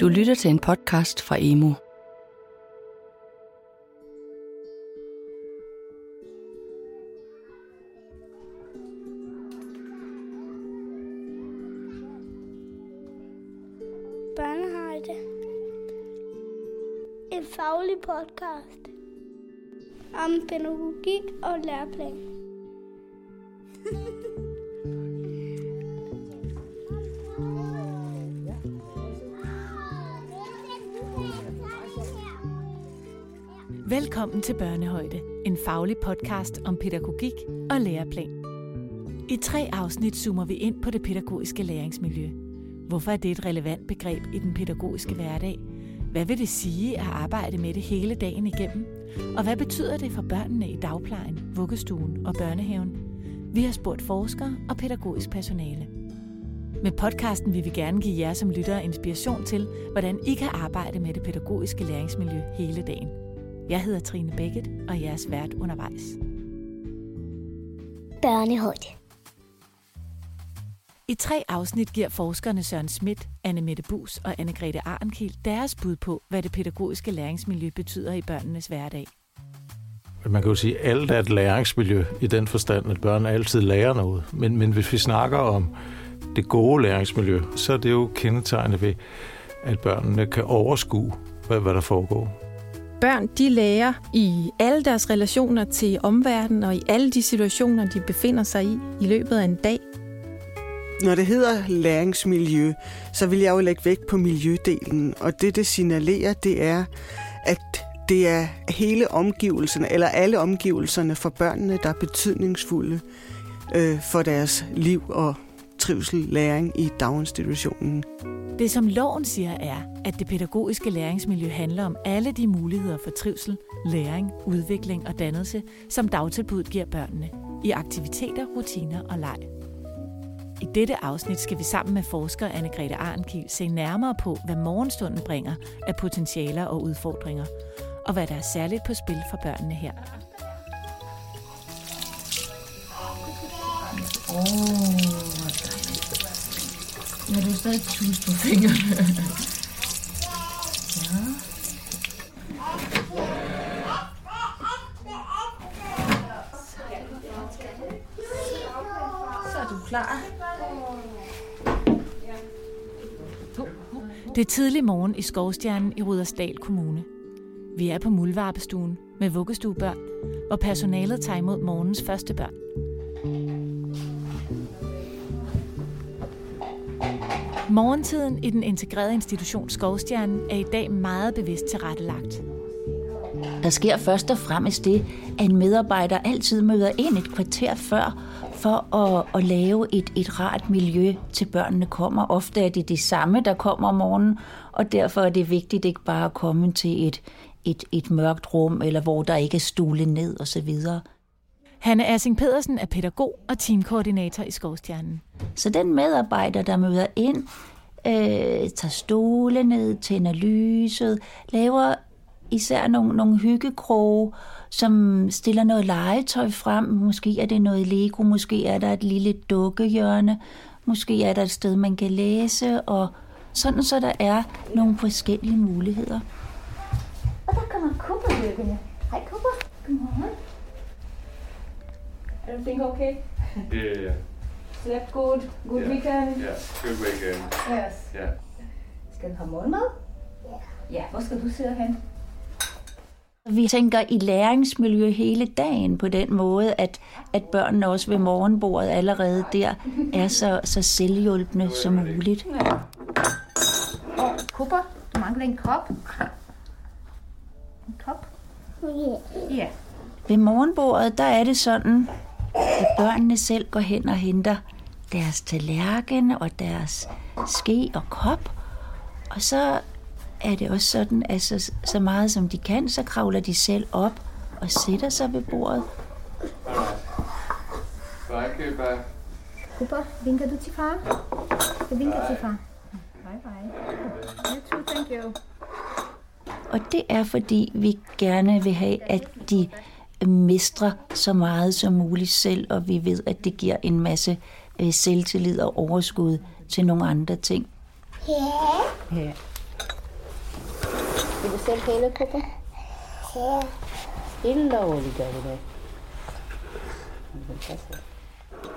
Du lytter til en podcast fra Emo. Børnehøjde. En faglig podcast om pædagogik og læreplan. Velkommen til Børnehøjde, en faglig podcast om pædagogik og læreplan. I tre afsnit zoomer vi ind på det pædagogiske læringsmiljø. Hvorfor er det et relevant begreb i den pædagogiske hverdag? Hvad vil det sige at arbejde med det hele dagen igennem? Og hvad betyder det for børnene i dagplejen, vuggestuen og børnehaven? Vi har spurgt forskere og pædagogisk personale. Med podcasten vil vi gerne give jer som lyttere inspiration til, hvordan I kan arbejde med det pædagogiske læringsmiljø hele dagen. Jeg hedder Trine Bækket, og jeg er svært undervejs. Børnehøjde. I tre afsnit giver forskerne Søren Schmidt, Anne Mette Bus og Anne-Grethe Arnkiel deres bud på, hvad det pædagogiske læringsmiljø betyder i børnenes hverdag. Man kan jo sige, at alt er et læringsmiljø i den forstand, at børn altid lærer noget. Men, men hvis vi snakker om det gode læringsmiljø, så er det jo kendetegnet ved, at børnene kan overskue, hvad, hvad der foregår. Børn de lærer i alle deres relationer til omverdenen og i alle de situationer, de befinder sig i i løbet af en dag. Når det hedder læringsmiljø, så vil jeg jo lægge vægt på miljødelen. Og det, det signalerer, det er, at det er hele omgivelserne, eller alle omgivelserne for børnene, der er betydningsfulde øh, for deres liv og trivsel, læring i daginstitutionen. Det som loven siger er, at det pædagogiske læringsmiljø handler om alle de muligheder for trivsel, læring, udvikling og dannelse, som dagtilbuddet giver børnene i aktiviteter, rutiner og leg. I dette afsnit skal vi sammen med forsker Anne-Grethe Arnkiel se nærmere på, hvad morgenstunden bringer af potentialer og udfordringer, og hvad der er særligt på spil for børnene her. Oh. Ja, du er stadig tus på fingrene. ja. Så er du klar. Det er tidlig morgen i Skovstjernen i Rudersdal Kommune. Vi er på Muldvarpestuen med vuggestuebørn, hvor personalet tager imod morgens første børn. Morgentiden i den integrerede institution Skovstjernen er i dag meget bevidst tilrettelagt. Der sker først og fremmest det, at en medarbejder altid møder ind et kvarter før, for at, at lave et, et rart miljø til børnene kommer. Ofte er det de samme, der kommer om morgenen, og derfor er det vigtigt ikke bare at komme til et, et, et mørkt rum, eller hvor der ikke er stule ned osv. Hanne Assing Pedersen er pædagog og teamkoordinator i Skovstjernen. Så den medarbejder, der møder ind, øh, tager stole ned, tænder lyset, laver især nogle, nogle hyggekroge, som stiller noget legetøj frem. Måske er det noget Lego, måske er der et lille dukkehjørne, måske er der et sted, man kan læse, og sådan så der er nogle forskellige muligheder. Og der kommer Cooper løbende. Hej Cooper. Godmorgen. Everything okay? Yeah, yeah, Slept good? Good Yeah. weekend? yeah. Good weekend. Yes. Yeah. Skal du have morgenmad? Ja. Ja, hvor skal du sidde hen? Vi tænker i læringsmiljø hele dagen på den måde, at, at børnene også ved morgenbordet allerede der er så, så selvhjulpende som muligt. Åh, oh, Cooper, du mangler en kop. En kop? Ja. Ja. Ved morgenbordet, der er det sådan, at børnene selv går hen og henter deres tallerken og deres ske og kop. Og så er det også sådan, at så, så meget som de kan, så kravler de selv op og sætter sig ved bordet. Cooper. Vinker du til far? Du vinker til far. Bye bye. You too, thank you. Og det er, fordi vi gerne vil have, at de mestrer så meget som muligt selv, og vi ved, at det giver en masse øh, selvtillid og overskud til nogle andre ting. Ja. Ja. Vil du selv pille, Cooper? Ja. Og roligt gør vi det.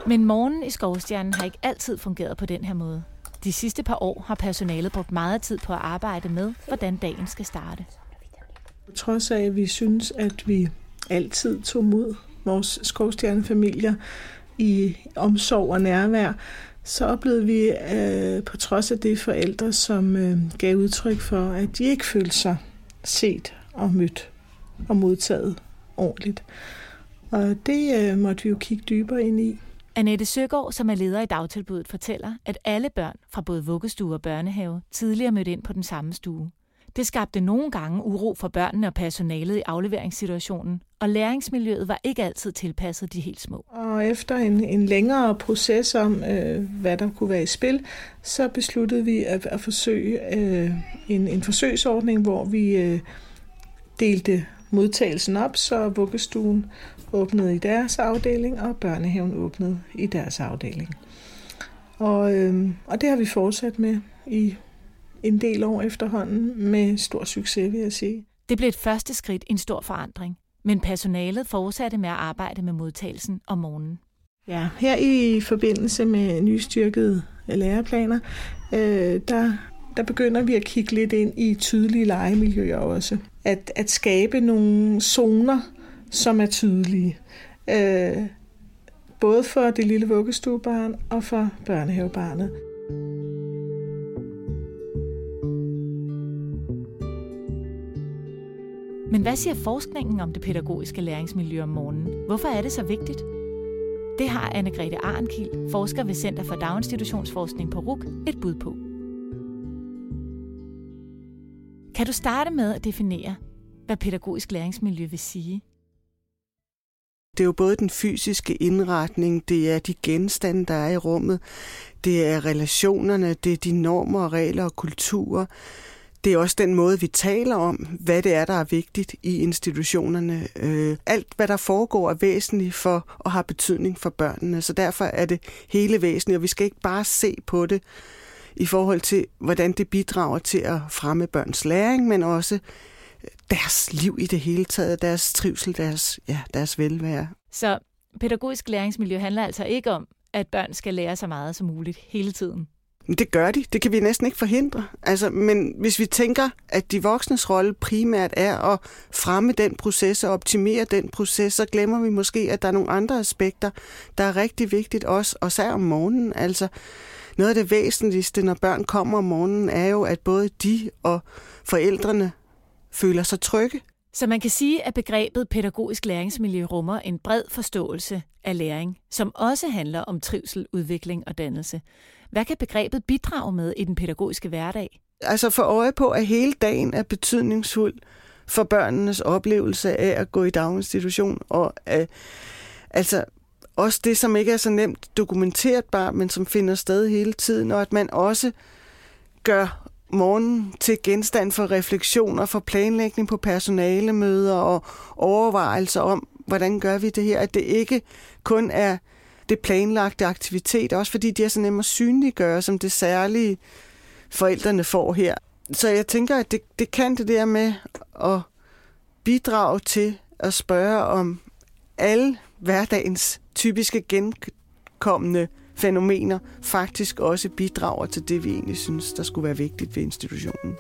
Men morgen i Skovstjernen har ikke altid fungeret på den her måde. De sidste par år har personalet brugt meget tid på at arbejde med, hvordan dagen skal starte. På trods af, at vi synes, at vi altid tog mod vores skovstjernefamilier i omsorg og nærvær, så oplevede vi øh, på trods af det forældre, som øh, gav udtryk for, at de ikke følte sig set og mødt og modtaget ordentligt. Og det øh, måtte vi jo kigge dybere ind i. Annette Søgaard, som er leder i dagtilbuddet, fortæller, at alle børn fra både vuggestue og børnehave tidligere mødte ind på den samme stue. Det skabte nogle gange uro for børnene og personalet i afleveringssituationen, og læringsmiljøet var ikke altid tilpasset de helt små. Og efter en, en længere proces om, øh, hvad der kunne være i spil, så besluttede vi at, at forsøge øh, en, en forsøgsordning, hvor vi øh, delte modtagelsen op, så vuggestuen åbnede i deres afdeling, og børnehaven åbnede i deres afdeling. Og, øh, og det har vi fortsat med i en del år efterhånden med stor succes, vil jeg sige. Det blev et første skridt i en stor forandring, men personalet fortsatte med at arbejde med modtagelsen om morgenen. Ja, her i forbindelse med nystyrkede læreplaner, øh, der, der begynder vi at kigge lidt ind i tydelige legemiljøer også. At, at skabe nogle zoner, som er tydelige. Øh, både for det lille vuggestuebarn og for børnehavebarnet. Men hvad siger forskningen om det pædagogiske læringsmiljø om morgenen? Hvorfor er det så vigtigt? Det har Anne-Grethe Arnkild, forsker ved Center for Daginstitutionsforskning på RUK, et bud på. Kan du starte med at definere, hvad pædagogisk læringsmiljø vil sige? Det er jo både den fysiske indretning, det er de genstande, der er i rummet, det er relationerne, det er de normer, regler og kulturer, det er også den måde, vi taler om, hvad det er, der er vigtigt i institutionerne. Øh, alt, hvad der foregår, er væsentligt for og har betydning for børnene. Så derfor er det hele væsentligt, og vi skal ikke bare se på det i forhold til, hvordan det bidrager til at fremme børns læring, men også deres liv i det hele taget, deres trivsel, deres, ja, deres velvære. Så pædagogisk læringsmiljø handler altså ikke om, at børn skal lære så meget som muligt hele tiden. Det gør de. Det kan vi næsten ikke forhindre. Altså, men hvis vi tænker, at de voksnes rolle primært er at fremme den proces og optimere den proces, så glemmer vi måske, at der er nogle andre aspekter, der er rigtig vigtigt også, og særligt om morgenen. Altså, noget af det væsentligste, når børn kommer om morgenen, er jo, at både de og forældrene føler sig trygge. Så man kan sige, at begrebet pædagogisk læringsmiljø rummer en bred forståelse af læring, som også handler om trivsel, udvikling og dannelse. Hvad kan begrebet bidrage med i den pædagogiske hverdag? Altså for øje på, at hele dagen er betydningsfuld for børnenes oplevelse af at gå i daginstitution, og uh, altså også det, som ikke er så nemt dokumenterbart, men som finder sted hele tiden, og at man også gør morgenen til genstand for refleksioner, for planlægning på personalemøder og overvejelser om, hvordan gør vi det her, at det ikke kun er det planlagte aktivitet, også fordi de er så nemme at synliggøre som det særlige, forældrene får her. Så jeg tænker, at det, det kan det der med at bidrage til at spørge om alle hverdagens typiske genkommende fænomener faktisk også bidrager til det, vi egentlig synes, der skulle være vigtigt ved institutionen.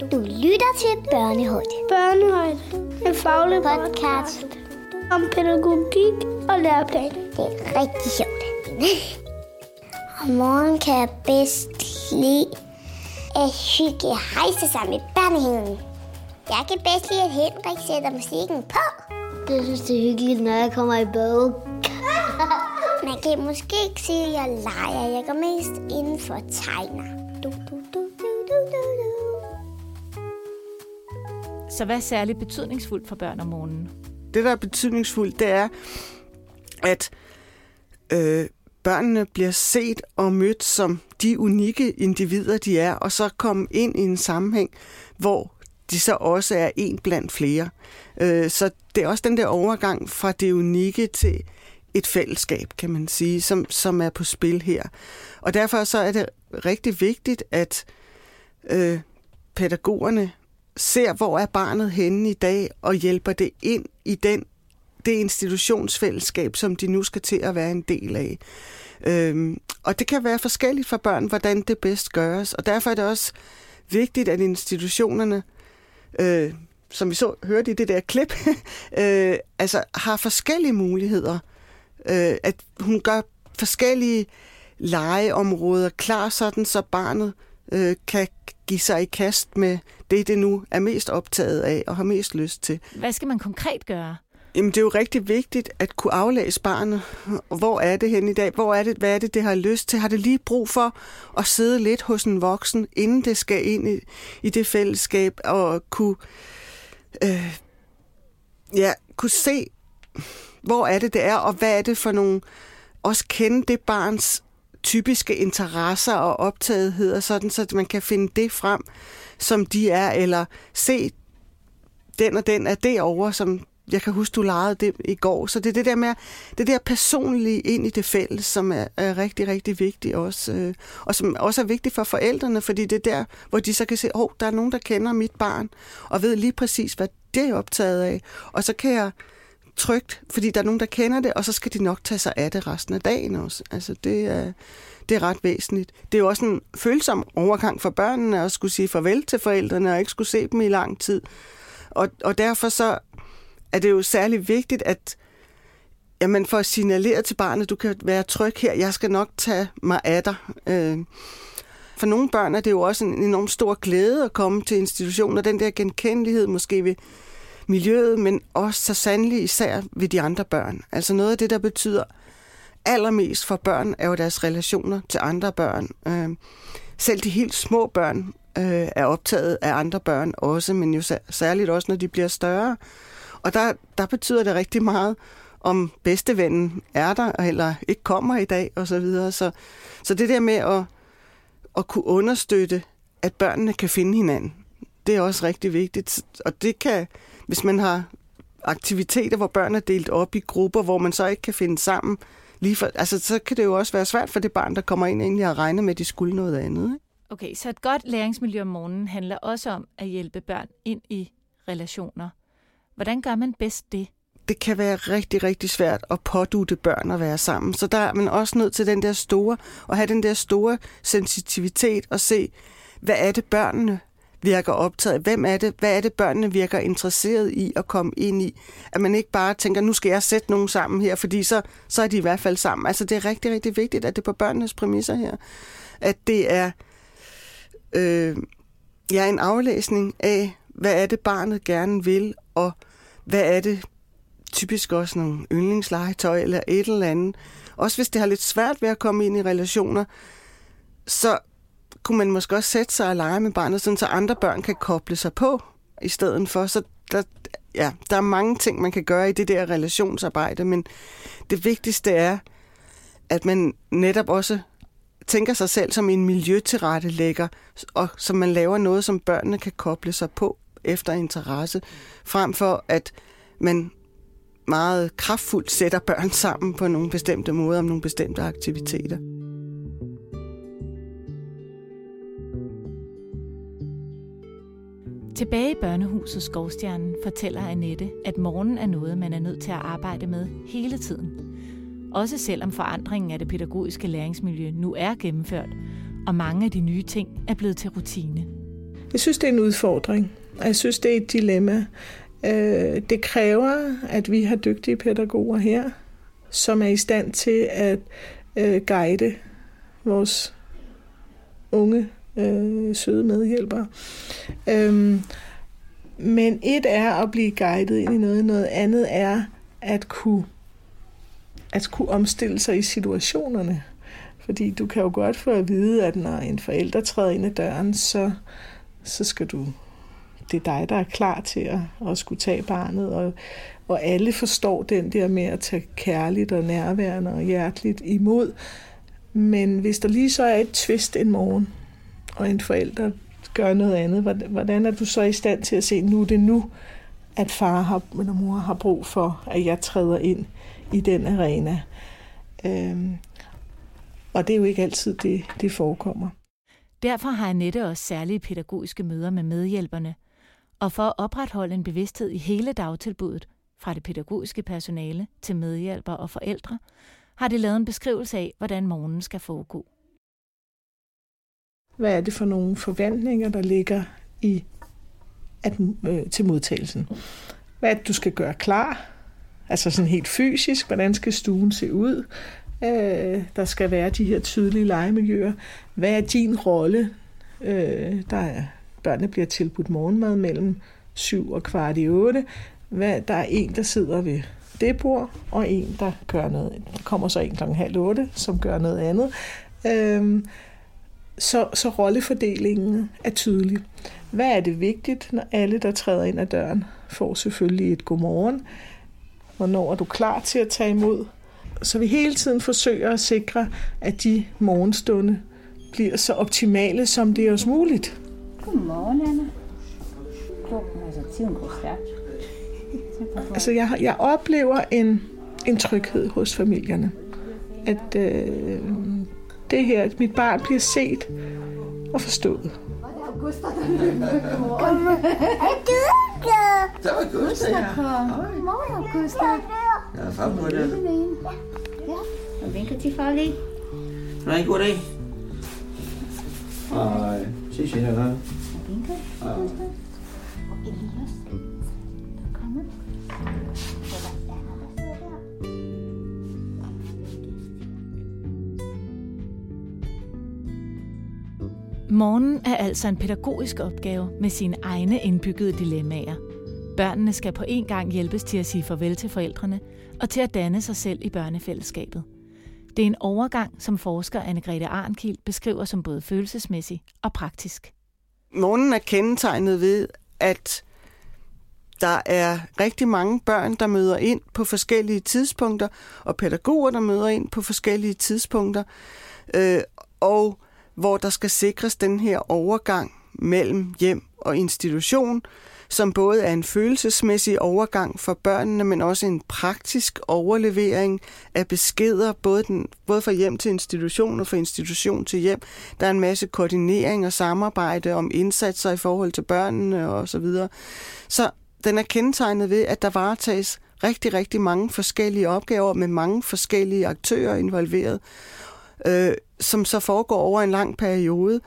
Du lytter til Børnehøjde. Børnehøjde. En faglig podcast om pædagogik og læreplan. Det er rigtig sjovt. Om morgenen kan jeg bedst lide at hygge hejse sammen i børnehaven. Jeg kan bedst lide, at Henrik sætter musikken på. Det synes det er hyggeligt, når jeg kommer i bad. Man kan måske ikke sige, at jeg leger. Jeg går mest inden for tegner. Du, du, du, du, du, du, du. Så hvad er særligt betydningsfuldt for børn om morgenen? Det, der er betydningsfuldt, det er, at øh, børnene bliver set og mødt som de unikke individer, de er, og så komme ind i en sammenhæng, hvor de så også er en blandt flere. Øh, så det er også den der overgang fra det unikke til et fællesskab, kan man sige, som, som er på spil her. Og derfor så er det rigtig vigtigt, at øh, pædagogerne ser, hvor er barnet henne i dag, og hjælper det ind i den det institutionsfællesskab, som de nu skal til at være en del af. Øhm, og det kan være forskelligt for børn, hvordan det bedst gøres. Og derfor er det også vigtigt, at institutionerne, øh, som vi så hørte i det der klip, øh, altså har forskellige muligheder. Øh, at hun gør forskellige legeområder klar, sådan så barnet øh, kan give sig i kast med det, det nu er mest optaget af og har mest lyst til. Hvad skal man konkret gøre? Jamen, det er jo rigtig vigtigt at kunne aflæse barnet. Hvor er det hen i dag? Hvor er det, hvad er det, det har lyst til? Har det lige brug for at sidde lidt hos en voksen, inden det skal ind i, i det fællesskab, og kunne, øh, ja, kunne se, hvor er det, det er, og hvad er det for nogle... Også kende det barns typiske interesser og optagetheder, sådan så man kan finde det frem, som de er, eller se den og den er derovre, som jeg kan huske, du legede det i går. Så det er det der med, det der personlige ind i det fælles, som er, er rigtig, rigtig vigtigt også. Øh, og som også er vigtigt for forældrene, fordi det er der, hvor de så kan se, åh, oh, der er nogen, der kender mit barn, og ved lige præcis, hvad det er optaget af. Og så kan jeg trygt, fordi der er nogen, der kender det, og så skal de nok tage sig af det resten af dagen også. Altså, det er, det er ret væsentligt. Det er jo også en følsom overgang for børnene at skulle sige farvel til forældrene, og ikke skulle se dem i lang tid. Og, og derfor så er det jo særlig vigtigt, at jamen, for at signalere til barnet, du kan være tryg her, jeg skal nok tage mig af dig. Øh, for nogle børn er det jo også en enorm stor glæde at komme til institutioner, den der genkendelighed måske ved miljøet, men også så sandelig især ved de andre børn. Altså noget af det, der betyder allermest for børn, er jo deres relationer til andre børn. Øh, selv de helt små børn øh, er optaget af andre børn også, men jo særligt også, når de bliver større. Og der, der betyder det rigtig meget, om bedstevennen er der, eller ikke kommer i dag, og så videre. Så, så det der med at, at kunne understøtte, at børnene kan finde hinanden, det er også rigtig vigtigt. Og det kan, hvis man har aktiviteter, hvor børn er delt op i grupper, hvor man så ikke kan finde sammen, lige for, altså, så kan det jo også være svært for det barn, der kommer ind egentlig at regne med, at de skulle noget andet. Ikke? Okay, så et godt læringsmiljø om morgenen handler også om at hjælpe børn ind i relationer. Hvordan gør man bedst det? Det kan være rigtig, rigtig svært at pådute børn at være sammen. Så der er man også nødt til den der store, at have den der store sensitivitet og se, hvad er det børnene virker optaget? Hvem er det? Hvad er det, børnene virker interesseret i at komme ind i? At man ikke bare tænker, nu skal jeg sætte nogen sammen her, fordi så, så er de i hvert fald sammen. Altså det er rigtig, rigtig vigtigt, at det er på børnenes præmisser her. At det er øh, ja, en aflæsning af, hvad er det, barnet gerne vil, og hvad er det typisk også nogle yndlingslegetøj eller et eller andet. Også hvis det har lidt svært ved at komme ind i relationer, så kunne man måske også sætte sig og lege med barnet, sådan så andre børn kan koble sig på i stedet for. Så der, ja, der er mange ting, man kan gøre i det der relationsarbejde, men det vigtigste er, at man netop også tænker sig selv som en miljøtilrettelægger, og som man laver noget, som børnene kan koble sig på efter interesse, frem for at man meget kraftfuldt sætter børn sammen på nogle bestemte måder om nogle bestemte aktiviteter. Tilbage i børnehuset Skovstjernen fortæller Annette, at morgen er noget, man er nødt til at arbejde med hele tiden. Også selvom forandringen af det pædagogiske læringsmiljø nu er gennemført, og mange af de nye ting er blevet til rutine. Jeg synes, det er en udfordring, og jeg synes, det er et dilemma. Øh, det kræver, at vi har dygtige pædagoger her, som er i stand til at øh, guide vores unge øh, søde medhjælpere. Øhm, men et er at blive guidet ind i noget, noget andet er at kunne, at kunne omstille sig i situationerne. Fordi du kan jo godt få at vide, at når en forælder træder ind ad døren, så, så skal du det er dig, der er klar til at, at skulle tage barnet, og, og alle forstår den der med at tage kærligt og nærværende og hjerteligt imod. Men hvis der lige så er et twist en morgen, og en forælder gør noget andet, hvordan er du så i stand til at se, nu er det nu, at far har, eller mor har brug for, at jeg træder ind i den arena. Øhm, og det er jo ikke altid, det, det forekommer. Derfor har Annette også særlige pædagogiske møder med medhjælperne. Og for at opretholde en bevidsthed i hele dagtilbuddet, fra det pædagogiske personale til medhjælpere og forældre, har det lavet en beskrivelse af, hvordan morgenen skal foregå. Hvad er det for nogle forventninger, der ligger i at, øh, til modtagelsen? Hvad er det, du skal gøre klar? Altså sådan helt fysisk, hvordan skal stuen se ud? Øh, der skal være de her tydelige legemiljøer. Hvad er din rolle? Øh, der er, børnene bliver tilbudt morgenmad mellem 7 og kvart i 8. Hvad, der er en, der sidder ved det bord, og en, der gør noget. Der kommer så en klokken halv otte, som gør noget andet. Øh, så, så rollefordelingen er tydelig. Hvad er det vigtigt, når alle, der træder ind ad døren, får selvfølgelig et godmorgen? Hvornår er du klar til at tage imod? Så vi hele tiden forsøger at sikre, at de morgenstunde bliver så optimale, som det er os muligt. Godmorgen, Anna. Altså, tiden går stærkt. Altså, jeg, jeg oplever en, en tryghed hos familierne. At øh, det her, at mit barn bliver set og forstået. Augusta, Godmorgen. Er du der? Der var Augusta, ja. Godmorgen, Augusta. Ja, far på det. Ja, og vinker til far lige. En god dag. Hej. Se senere. Vinker. Morgen er altså en pædagogisk opgave med sine egne indbyggede dilemmaer. Børnene skal på en gang hjælpes til at sige farvel til forældrene og til at danne sig selv i børnefællesskabet. Det er en overgang, som forsker Anne-Grethe Arnkild beskriver som både følelsesmæssig og praktisk. Morgen er kendetegnet ved, at der er rigtig mange børn, der møder ind på forskellige tidspunkter, og pædagoger, der møder ind på forskellige tidspunkter, øh, og hvor der skal sikres den her overgang mellem hjem og institution, som både er en følelsesmæssig overgang for børnene, men også en praktisk overlevering af beskeder, både, den, både fra hjem til institution og fra institution til hjem. Der er en masse koordinering og samarbejde om indsatser i forhold til børnene og så videre. Så den er kendetegnet ved, at der varetages rigtig, rigtig mange forskellige opgaver med mange forskellige aktører involveret, øh, som så foregår over en lang periode.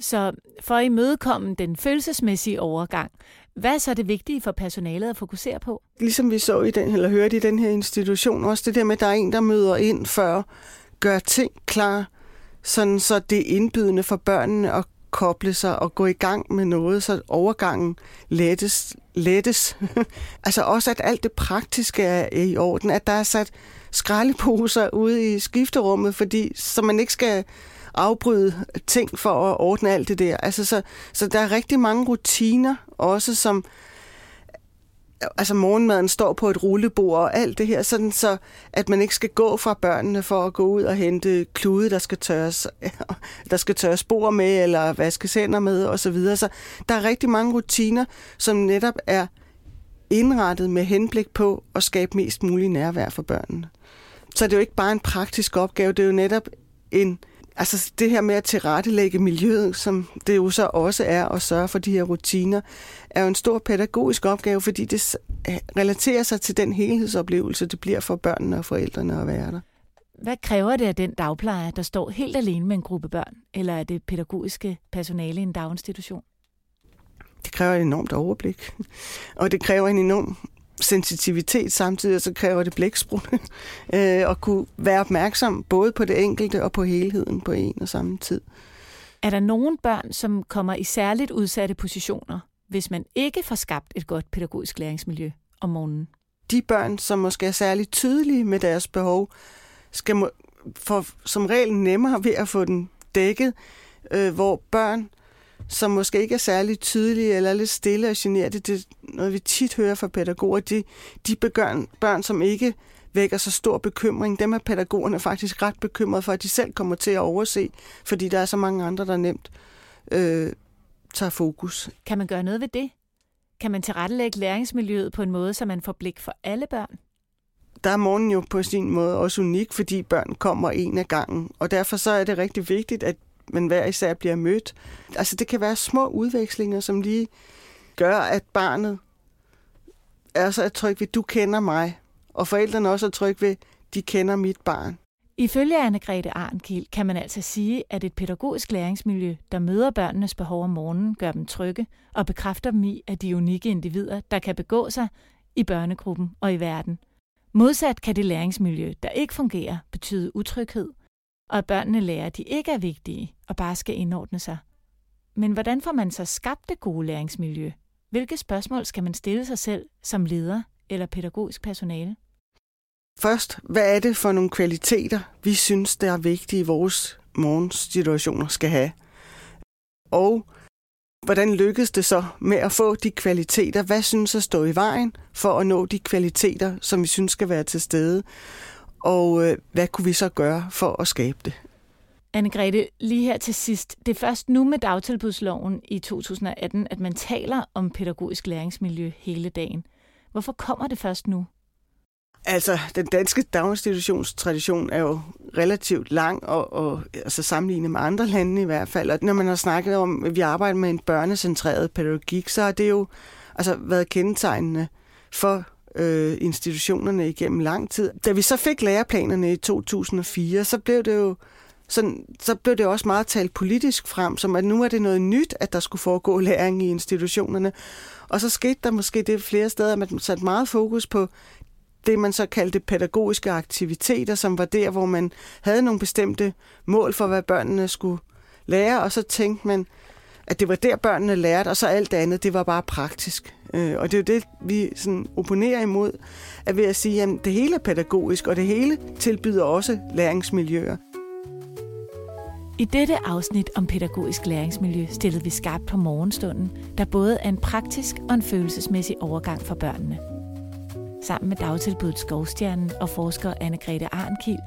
Så for at imødekomme den følelsesmæssige overgang, hvad er så det vigtige for personalet at fokusere på? Ligesom vi så i den, eller hørte i den her institution, også det der med, at der er en, der møder ind før, gør ting klar, sådan så det er indbydende for børnene at koble sig og gå i gang med noget, så overgangen lettes. lettes. altså også, at alt det praktiske er i orden, at der er sat skraldeposer ude i skifterummet, fordi så man ikke skal afbryde ting for at ordne alt det der. Altså, så, så der er rigtig mange rutiner også, som altså morgenmaden står på et rullebord og alt det her, sådan så at man ikke skal gå fra børnene for at gå ud og hente klude, der skal tørres, der skal tørres spor med, eller vaske hænder med, og så videre. Så der er rigtig mange rutiner, som netop er indrettet med henblik på at skabe mest mulig nærvær for børnene. Så det er jo ikke bare en praktisk opgave, det er jo netop en, altså det her med at tilrettelægge miljøet, som det jo så også er at sørge for de her rutiner, er jo en stor pædagogisk opgave, fordi det relaterer sig til den helhedsoplevelse, det bliver for børnene og forældrene at være der. Hvad kræver det af den dagplejer, der står helt alene med en gruppe børn, eller er det pædagogiske personale i en daginstitution? Det kræver et enormt overblik, og det kræver en enorm sensitivitet samtidig, og så kræver det blæksprut øh, at kunne være opmærksom både på det enkelte og på helheden på en og samme tid. Er der nogen børn, som kommer i særligt udsatte positioner, hvis man ikke får skabt et godt pædagogisk læringsmiljø om morgenen? De børn, som måske er særligt tydelige med deres behov, skal må, få som regel nemmere ved at få den dækket, øh, hvor børn, som måske ikke er særlig tydelige eller er lidt stille og generte, det er noget, vi tit hører fra pædagoger, de, de børn, børn, som ikke vækker så stor bekymring, dem er pædagogerne faktisk ret bekymrede for, at de selv kommer til at overse, fordi der er så mange andre, der nemt øh, tager fokus. Kan man gøre noget ved det? Kan man tilrettelægge læringsmiljøet på en måde, så man får blik for alle børn? der er morgenen jo på sin måde også unik, fordi børn kommer en af gangen. Og derfor så er det rigtig vigtigt, at man hver især bliver mødt. Altså det kan være små udvekslinger, som lige gør, at barnet er så tryg ved, du kender mig. Og forældrene også er tryg ved, de kender mit barn. Ifølge Anne-Grethe Arnkiel kan man altså sige, at et pædagogisk læringsmiljø, der møder børnenes behov om morgenen, gør dem trygge og bekræfter dem i, at de er unikke individer, der kan begå sig i børnegruppen og i verden. Modsat kan det læringsmiljø, der ikke fungerer, betyde utryghed, og at børnene lærer, at de ikke er vigtige og bare skal indordne sig. Men hvordan får man så skabt det gode læringsmiljø? Hvilke spørgsmål skal man stille sig selv som leder eller pædagogisk personale? Først, hvad er det for nogle kvaliteter, vi synes, der er vigtige i vores morgensituationer skal have? Og hvordan lykkes det så med at få de kvaliteter? Hvad synes at stå i vejen for at nå de kvaliteter, som vi synes skal være til stede? Og øh, hvad kunne vi så gøre for at skabe det? Anne-Grethe, lige her til sidst. Det er først nu med dagtilbudsloven i 2018, at man taler om pædagogisk læringsmiljø hele dagen. Hvorfor kommer det først nu? Altså, den danske daginstitutionstradition er jo relativt lang, og, og altså sammenlignet med andre lande i hvert fald. Og når man har snakket om, at vi arbejder med en børnecentreret pædagogik, så har det jo altså, været kendetegnende for øh, institutionerne igennem lang tid. Da vi så fik læreplanerne i 2004, så blev det jo sådan, så blev det også meget talt politisk frem, som at nu er det noget nyt, at der skulle foregå læring i institutionerne. Og så skete der måske det flere steder, at man satte meget fokus på det, man så kaldte pædagogiske aktiviteter, som var der, hvor man havde nogle bestemte mål for, hvad børnene skulle lære, og så tænkte man, at det var der, børnene lærte, og så alt det andet, det var bare praktisk. Øh, og det er jo det, vi sådan opponerer imod, at ved at sige, at det hele er pædagogisk, og det hele tilbyder også læringsmiljøer. I dette afsnit om pædagogisk læringsmiljø stillede vi skarpt på morgenstunden, der både er en praktisk og en følelsesmæssig overgang for børnene. Sammen med dagtilbuddet Skovstjernen og forsker Anne-Grethe Arnkiel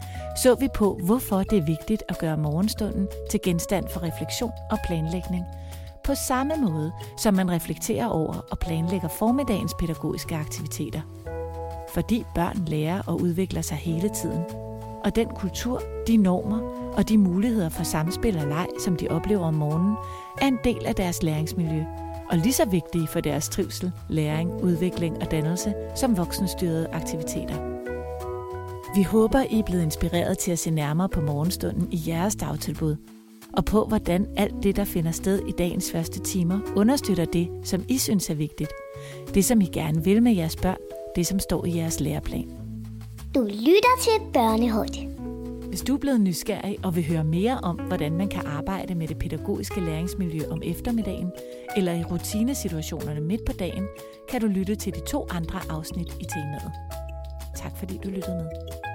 så vi på, hvorfor det er vigtigt at gøre morgenstunden til genstand for refleksion og planlægning. På samme måde, som man reflekterer over og planlægger formiddagens pædagogiske aktiviteter. Fordi børn lærer og udvikler sig hele tiden. Og den kultur, de normer og de muligheder for samspil og leg, som de oplever om morgenen, er en del af deres læringsmiljø – og lige så vigtige for deres trivsel, læring, udvikling og dannelse som voksenstyrede aktiviteter. Vi håber, I er blevet inspireret til at se nærmere på morgenstunden i jeres dagtilbud, og på hvordan alt det, der finder sted i dagens første timer, understøtter det, som I synes er vigtigt. Det, som I gerne vil med jeres børn, det, som står i jeres læreplan. Du lytter til Børnehøjde. Hvis du er blevet nysgerrig og vil høre mere om, hvordan man kan arbejde med det pædagogiske læringsmiljø om eftermiddagen, eller i rutinesituationerne midt på dagen, kan du lytte til de to andre afsnit i temaet. Tak fordi du lyttede med.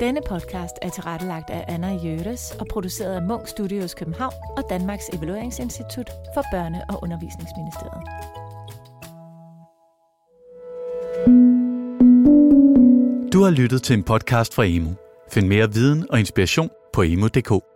Denne podcast er tilrettelagt af Anna Jøres og produceret af Munk Studios København og Danmarks Evalueringsinstitut for Børne- og Undervisningsministeriet. Du har lyttet til en podcast fra Emo. Find mere viden og inspiration på emo.dk.